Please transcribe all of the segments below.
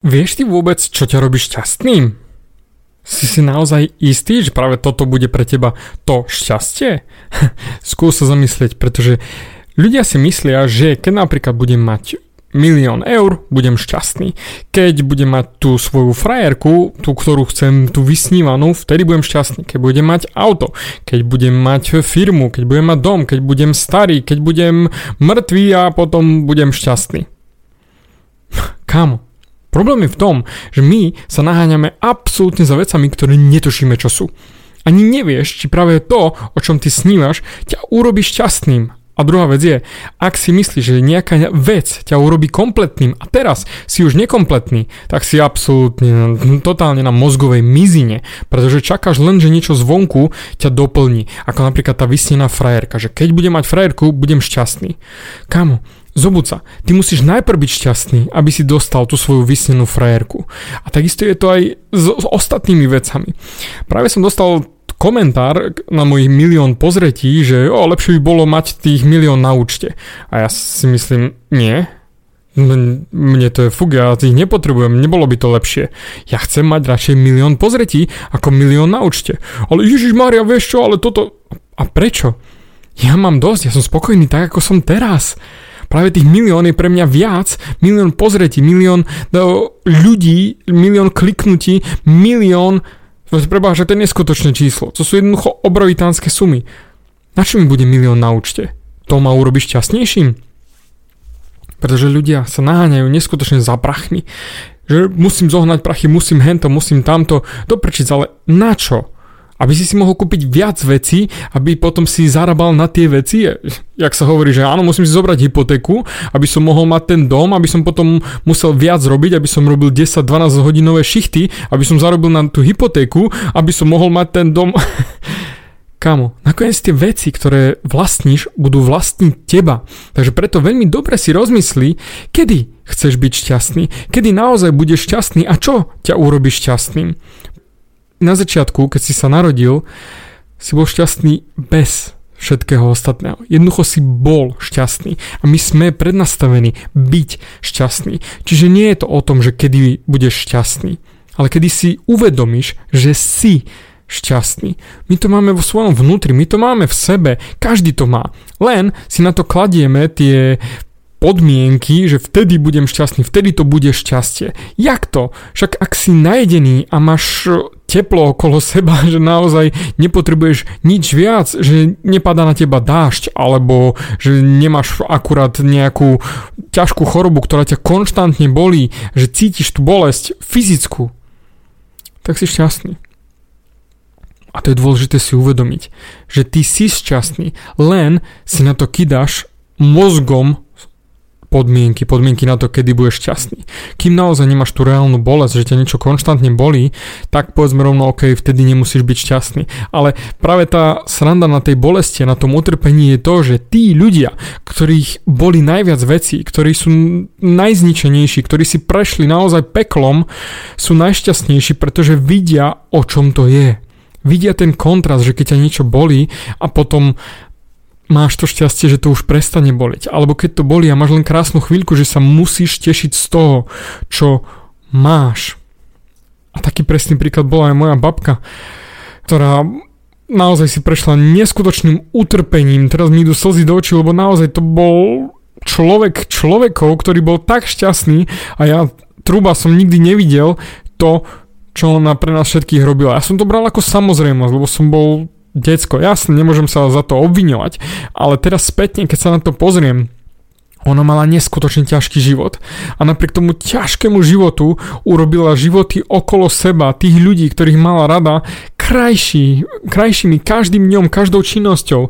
Vieš ty vôbec, čo ťa robí šťastným? Si si naozaj istý, že práve toto bude pre teba to šťastie? Skús sa zamyslieť, pretože ľudia si myslia, že keď napríklad budem mať milión eur, budem šťastný. Keď budem mať tú svoju frajerku, tú, ktorú chcem, tú vysnívanú, vtedy budem šťastný. Keď budem mať auto, keď budem mať firmu, keď budem mať dom, keď budem starý, keď budem mŕtvý a potom budem šťastný. Kamo, Problém je v tom, že my sa naháňame absolútne za vecami, ktoré netušíme, čo sú. Ani nevieš, či práve to, o čom ty snívaš, ťa urobí šťastným. A druhá vec je, ak si myslíš, že nejaká vec ťa urobí kompletným a teraz si už nekompletný, tak si absolútne totálne na mozgovej mizine, pretože čakáš len, že niečo zvonku ťa doplní. Ako napríklad tá vysnená frajerka, že keď budem mať frajerku, budem šťastný. Kamo, Zobud sa, ty musíš najprv byť šťastný, aby si dostal tú svoju vysnenú frajerku. A takisto je to aj s, s ostatnými vecami. Práve som dostal komentár na mojich milión pozretí, že o, lepšie by bolo mať tých milión na účte. A ja si myslím, nie, mne to je fuk, ja ich nepotrebujem, nebolo by to lepšie. Ja chcem mať radšej milión pozretí ako milión na účte. Ale Ježiš Maria, vieš čo, ale toto... A prečo? Ja mám dosť, ja som spokojný tak, ako som teraz práve tých milión je pre mňa viac, milión pozretí, milión no, ľudí, milión kliknutí, milión Preboha, že to je neskutočné číslo. To sú jednoducho obrovitánske sumy. Na čo mi bude milión na účte? To ma urobí šťastnejším? Pretože ľudia sa naháňajú neskutočne za prachmi. Že musím zohnať prachy, musím hento, musím tamto. Doprčiť, ale na čo? Aby si si mohol kúpiť viac vecí, aby potom si zarábal na tie veci, jak sa hovorí, že áno, musím si zobrať hypotéku, aby som mohol mať ten dom, aby som potom musel viac robiť, aby som robil 10-12 hodinové šichty, aby som zarobil na tú hypotéku, aby som mohol mať ten dom. Kamo, nakoniec tie veci, ktoré vlastníš, budú vlastniť teba. Takže preto veľmi dobre si rozmyslí, kedy chceš byť šťastný, kedy naozaj budeš šťastný a čo ťa urobí šťastným na začiatku, keď si sa narodil, si bol šťastný bez všetkého ostatného. Jednoducho si bol šťastný a my sme prednastavení byť šťastný. Čiže nie je to o tom, že kedy budeš šťastný, ale kedy si uvedomíš, že si šťastný. My to máme vo svojom vnútri, my to máme v sebe, každý to má. Len si na to kladieme tie podmienky, že vtedy budem šťastný, vtedy to bude šťastie. Jak to? Však ak si najedený a máš teplo okolo seba, že naozaj nepotrebuješ nič viac, že nepadá na teba dážď, alebo že nemáš akurát nejakú ťažkú chorobu, ktorá ťa konštantne bolí, že cítiš tú bolesť fyzickú, tak si šťastný. A to je dôležité si uvedomiť, že ty si šťastný, len si na to kydáš mozgom podmienky, podmienky na to, kedy budeš šťastný. Kým naozaj nemáš tú reálnu bolesť, že ťa niečo konštantne bolí, tak povedzme rovno, ok, vtedy nemusíš byť šťastný. Ale práve tá sranda na tej bolesti, na tom utrpení je to, že tí ľudia, ktorých boli najviac vecí, ktorí sú najzničenejší, ktorí si prešli naozaj peklom, sú najšťastnejší, pretože vidia, o čom to je vidia ten kontrast, že keď ťa niečo bolí a potom máš to šťastie, že to už prestane boleť. Alebo keď to bolí a máš len krásnu chvíľku, že sa musíš tešiť z toho, čo máš. A taký presný príklad bola aj moja babka, ktorá naozaj si prešla neskutočným utrpením. Teraz mi idú slzy do očí, lebo naozaj to bol človek človekov, ktorý bol tak šťastný a ja truba som nikdy nevidel to, čo ona pre nás všetkých robila. Ja som to bral ako samozrejmosť, lebo som bol decko, jasne, nemôžem sa za to obviňovať, ale teraz spätne, keď sa na to pozriem, ona mala neskutočne ťažký život a napriek tomu ťažkému životu urobila životy okolo seba, tých ľudí, ktorých mala rada, krajší, krajšími každým dňom, každou činnosťou.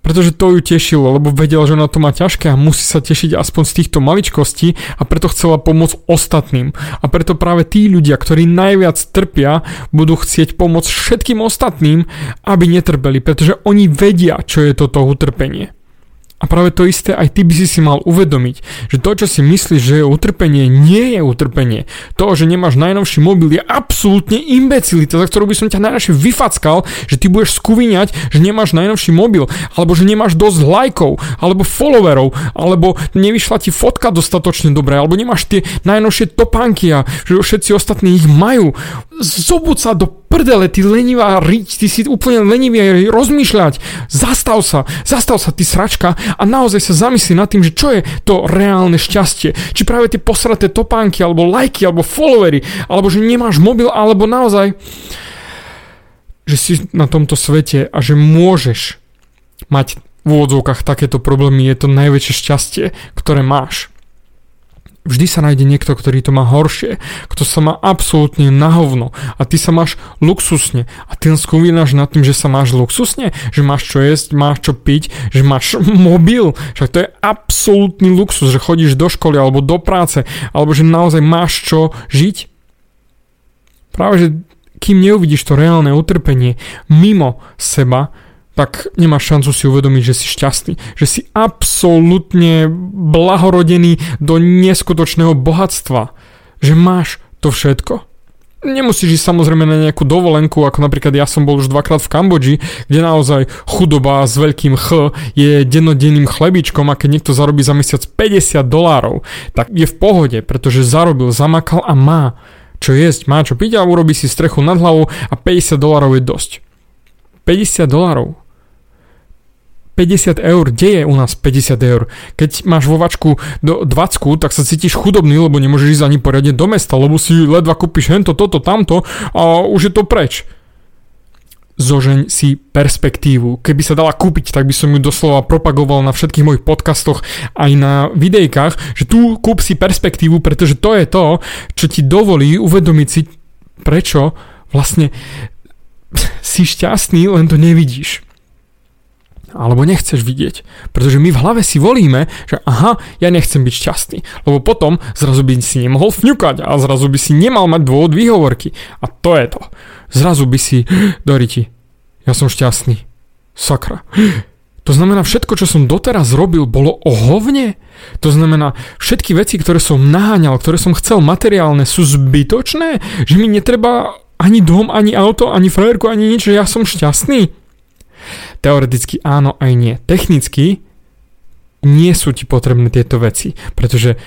Pretože to ju tešilo, lebo vedela, že ona to má ťažké a musí sa tešiť aspoň z týchto maličkostí a preto chcela pomôcť ostatným. A preto práve tí ľudia, ktorí najviac trpia, budú chcieť pomôcť všetkým ostatným, aby netrpeli, pretože oni vedia, čo je toto utrpenie. A práve to isté aj ty by si si mal uvedomiť, že to, čo si myslíš, že je utrpenie, nie je utrpenie. To, že nemáš najnovší mobil, je absolútne imbecilita, za ktorú by som ťa najradšej vyfackal, že ty budeš skuviňať, že nemáš najnovší mobil, alebo že nemáš dosť lajkov, alebo followerov, alebo nevyšla ti fotka dostatočne dobre, alebo nemáš tie najnovšie topánky a že všetci ostatní ich majú. Zobud sa do prdele, ty lenivá riť, ty si úplne lenivý rozmýšľať. Zastav sa, zastav sa, ty sračka a naozaj sa zamyslí nad tým, že čo je to reálne šťastie. Či práve tie posraté topánky, alebo lajky, alebo followery, alebo že nemáš mobil, alebo naozaj že si na tomto svete a že môžeš mať v úvodzovkách takéto problémy, je to najväčšie šťastie, ktoré máš vždy sa nájde niekto, ktorý to má horšie, kto sa má absolútne na hovno. A ty sa máš luxusne. A ty len nad tým, že sa máš luxusne, že máš čo jesť, máš čo piť, že máš mobil, však to je absolútny luxus, že chodíš do školy alebo do práce, alebo že naozaj máš čo žiť. Práve, že kým neuvidíš to reálne utrpenie mimo seba, tak nemáš šancu si uvedomiť, že si šťastný, že si absolútne blahorodený do neskutočného bohatstva, že máš to všetko. Nemusíš ísť samozrejme na nejakú dovolenku, ako napríklad ja som bol už dvakrát v Kambodži, kde naozaj chudoba s veľkým Ch je dennodenným chlebičkom a keď niekto zarobí za mesiac 50 dolárov, tak je v pohode, pretože zarobil, zamakal a má čo jesť, má čo piť a urobí si strechu nad hlavou a 50 dolárov je dosť. 50 dolárov. 50 eur, kde je u nás 50 eur? Keď máš vo vačku do 20, tak sa cítiš chudobný, lebo nemôžeš ísť ani poriadne do mesta, lebo si ledva kúpiš hento, toto, tamto a už je to preč. Zožeň si perspektívu. Keby sa dala kúpiť, tak by som ju doslova propagoval na všetkých mojich podcastoch aj na videjkách, že tu kúp si perspektívu, pretože to je to, čo ti dovolí uvedomiť si, prečo vlastne si šťastný, len to nevidíš alebo nechceš vidieť. Pretože my v hlave si volíme, že aha, ja nechcem byť šťastný. Lebo potom zrazu by si nemohol fňukať a zrazu by si nemal mať dôvod výhovorky. A to je to. Zrazu by si, Doriti, ja som šťastný. Sakra. To znamená, všetko, čo som doteraz robil, bolo o hovne? To znamená, všetky veci, ktoré som naháňal, ktoré som chcel materiálne, sú zbytočné? Že mi netreba ani dom, ani auto, ani frajerku, ani nič, že ja som šťastný? Teoreticky áno aj nie. Technicky nie sú ti potrebné tieto veci, pretože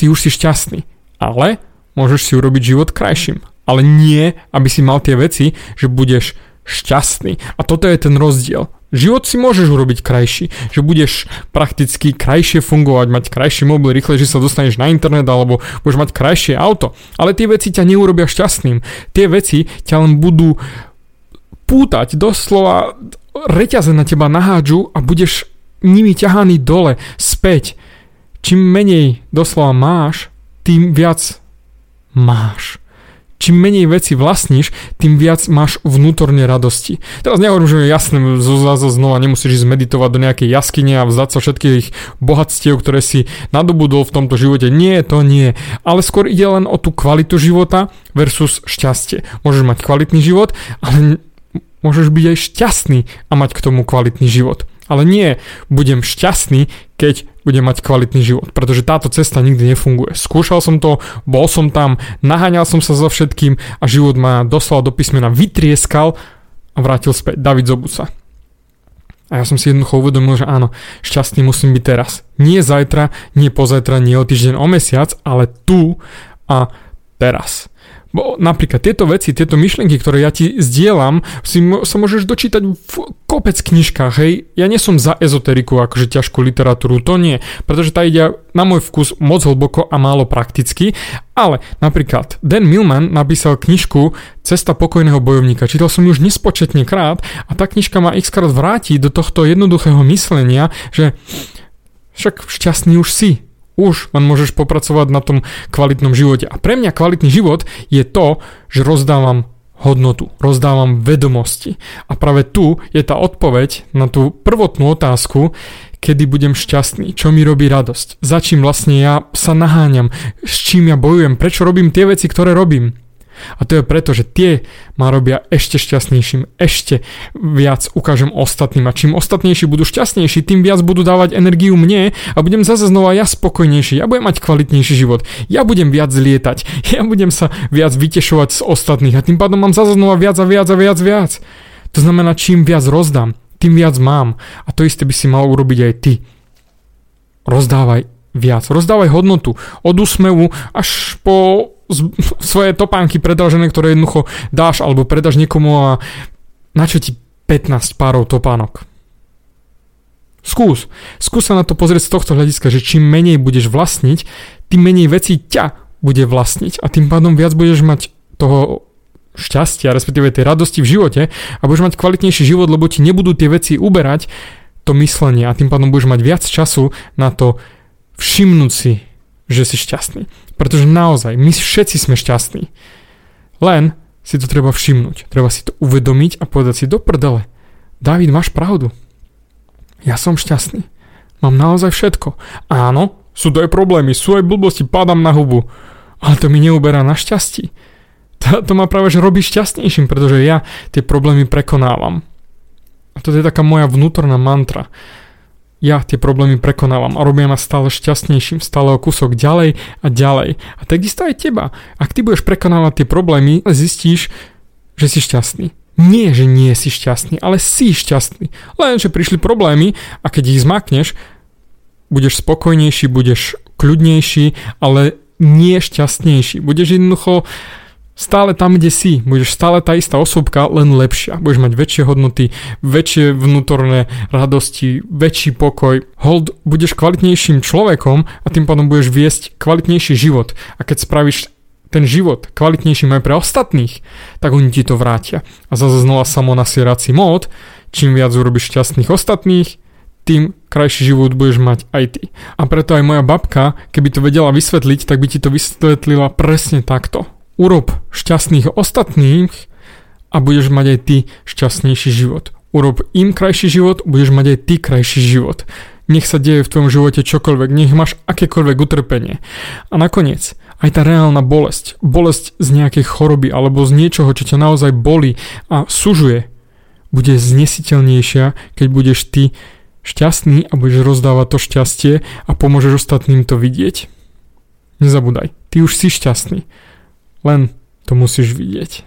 ty už si šťastný, ale môžeš si urobiť život krajším. Ale nie, aby si mal tie veci, že budeš šťastný. A toto je ten rozdiel. Život si môžeš urobiť krajší, že budeš prakticky krajšie fungovať, mať krajší mobil, rýchlejšie sa dostaneš na internet alebo budeš mať krajšie auto. Ale tie veci ťa neurobia šťastným. Tie veci ťa len budú pútať, doslova reťaze na teba nahádžu a budeš nimi ťahaný dole, späť. Čím menej doslova máš, tým viac máš. Čím menej veci vlastníš, tým viac máš vnútorne radosti. Teraz nehovorím, že je jasné, zase znova nemusíš ísť meditovať do nejakej jaskyne a vzdať sa všetkých bohatstiev, ktoré si nadobudol v tomto živote. Nie, to nie. Ale skôr ide len o tú kvalitu života versus šťastie. Môžeš mať kvalitný život, ale môžeš byť aj šťastný a mať k tomu kvalitný život. Ale nie budem šťastný, keď budem mať kvalitný život, pretože táto cesta nikdy nefunguje. Skúšal som to, bol som tam, naháňal som sa za všetkým a život ma doslova do písmena vytrieskal a vrátil späť. David Zobuca. A ja som si jednoducho uvedomil, že áno, šťastný musím byť teraz. Nie zajtra, nie pozajtra, nie o týždeň, o mesiac, ale tu a teraz. Bo napríklad tieto veci, tieto myšlienky, ktoré ja ti zdieľam, si sa môžeš dočítať v kopec knižkách, hej. Ja nie som za ezoteriku, akože ťažkú literatúru, to nie, pretože tá ide na môj vkus moc hlboko a málo prakticky, ale napríklad Dan Millman napísal knižku Cesta pokojného bojovníka. Čítal som ju už nespočetne krát a tá knižka ma x krát vráti do tohto jednoduchého myslenia, že však šťastný už si, už len môžeš popracovať na tom kvalitnom živote. A pre mňa kvalitný život je to, že rozdávam hodnotu, rozdávam vedomosti. A práve tu je tá odpoveď na tú prvotnú otázku, kedy budem šťastný, čo mi robí radosť, za čím vlastne ja sa naháňam, s čím ja bojujem, prečo robím tie veci, ktoré robím. A to je preto, že tie ma robia ešte šťastnejším, ešte viac ukážem ostatným. A čím ostatnejší budú šťastnejší, tým viac budú dávať energiu mne a budem zase znova ja spokojnejší, ja budem mať kvalitnejší život, ja budem viac lietať, ja budem sa viac vytešovať z ostatných a tým pádom mám zase znova viac a viac a viac viac. To znamená, čím viac rozdám, tým viac mám. A to isté by si mal urobiť aj ty. Rozdávaj viac. Rozdávaj hodnotu. Od úsmevu až po svoje topánky predražené, ktoré jednoducho dáš alebo predáš niekomu a na čo ti 15 párov topánok. Skús. Skús sa na to pozrieť z tohto hľadiska, že čím menej budeš vlastniť, tým menej vecí ťa bude vlastniť a tým pádom viac budeš mať toho šťastia, respektíve tej radosti v živote a budeš mať kvalitnejší život, lebo ti nebudú tie veci uberať to myslenie a tým pádom budeš mať viac času na to všimnúť si, že si šťastný. Pretože naozaj, my všetci sme šťastní. Len si to treba všimnúť. Treba si to uvedomiť a povedať si do prdele. David, máš pravdu. Ja som šťastný. Mám naozaj všetko. Áno, sú to aj problémy, sú aj blbosti, padám na hubu. Ale to mi neuberá na šťastí. To, to ma práve že robí šťastnejším, pretože ja tie problémy prekonávam. A to je taká moja vnútorná mantra ja tie problémy prekonávam a robia ma stále šťastnejším, stále o kúsok ďalej a ďalej. A takisto aj teba. Ak ty budeš prekonávať tie problémy, zistíš, že si šťastný. Nie, že nie si šťastný, ale si šťastný. Len, že prišli problémy a keď ich zmakneš, budeš spokojnejší, budeš kľudnejší, ale nie šťastnejší. Budeš jednoducho stále tam, kde si. Budeš stále tá istá osobka, len lepšia. Budeš mať väčšie hodnoty, väčšie vnútorné radosti, väčší pokoj. Hold, budeš kvalitnejším človekom a tým pádom budeš viesť kvalitnejší život. A keď spravíš ten život kvalitnejším aj pre ostatných, tak oni ti to vrátia. A zase znova samonasierací mód, čím viac urobíš šťastných ostatných, tým krajší život budeš mať aj ty. A preto aj moja babka, keby to vedela vysvetliť, tak by ti to vysvetlila presne takto urob šťastných ostatných a budeš mať aj ty šťastnejší život. Urob im krajší život, budeš mať aj ty krajší život. Nech sa deje v tvojom živote čokoľvek, nech máš akékoľvek utrpenie. A nakoniec, aj tá reálna bolesť, bolesť z nejakej choroby alebo z niečoho, čo ťa naozaj boli a sužuje, bude znesiteľnejšia, keď budeš ty šťastný a budeš rozdávať to šťastie a pomôžeš ostatným to vidieť. Nezabúdaj, ty už si šťastný. Len to musíš vidieť.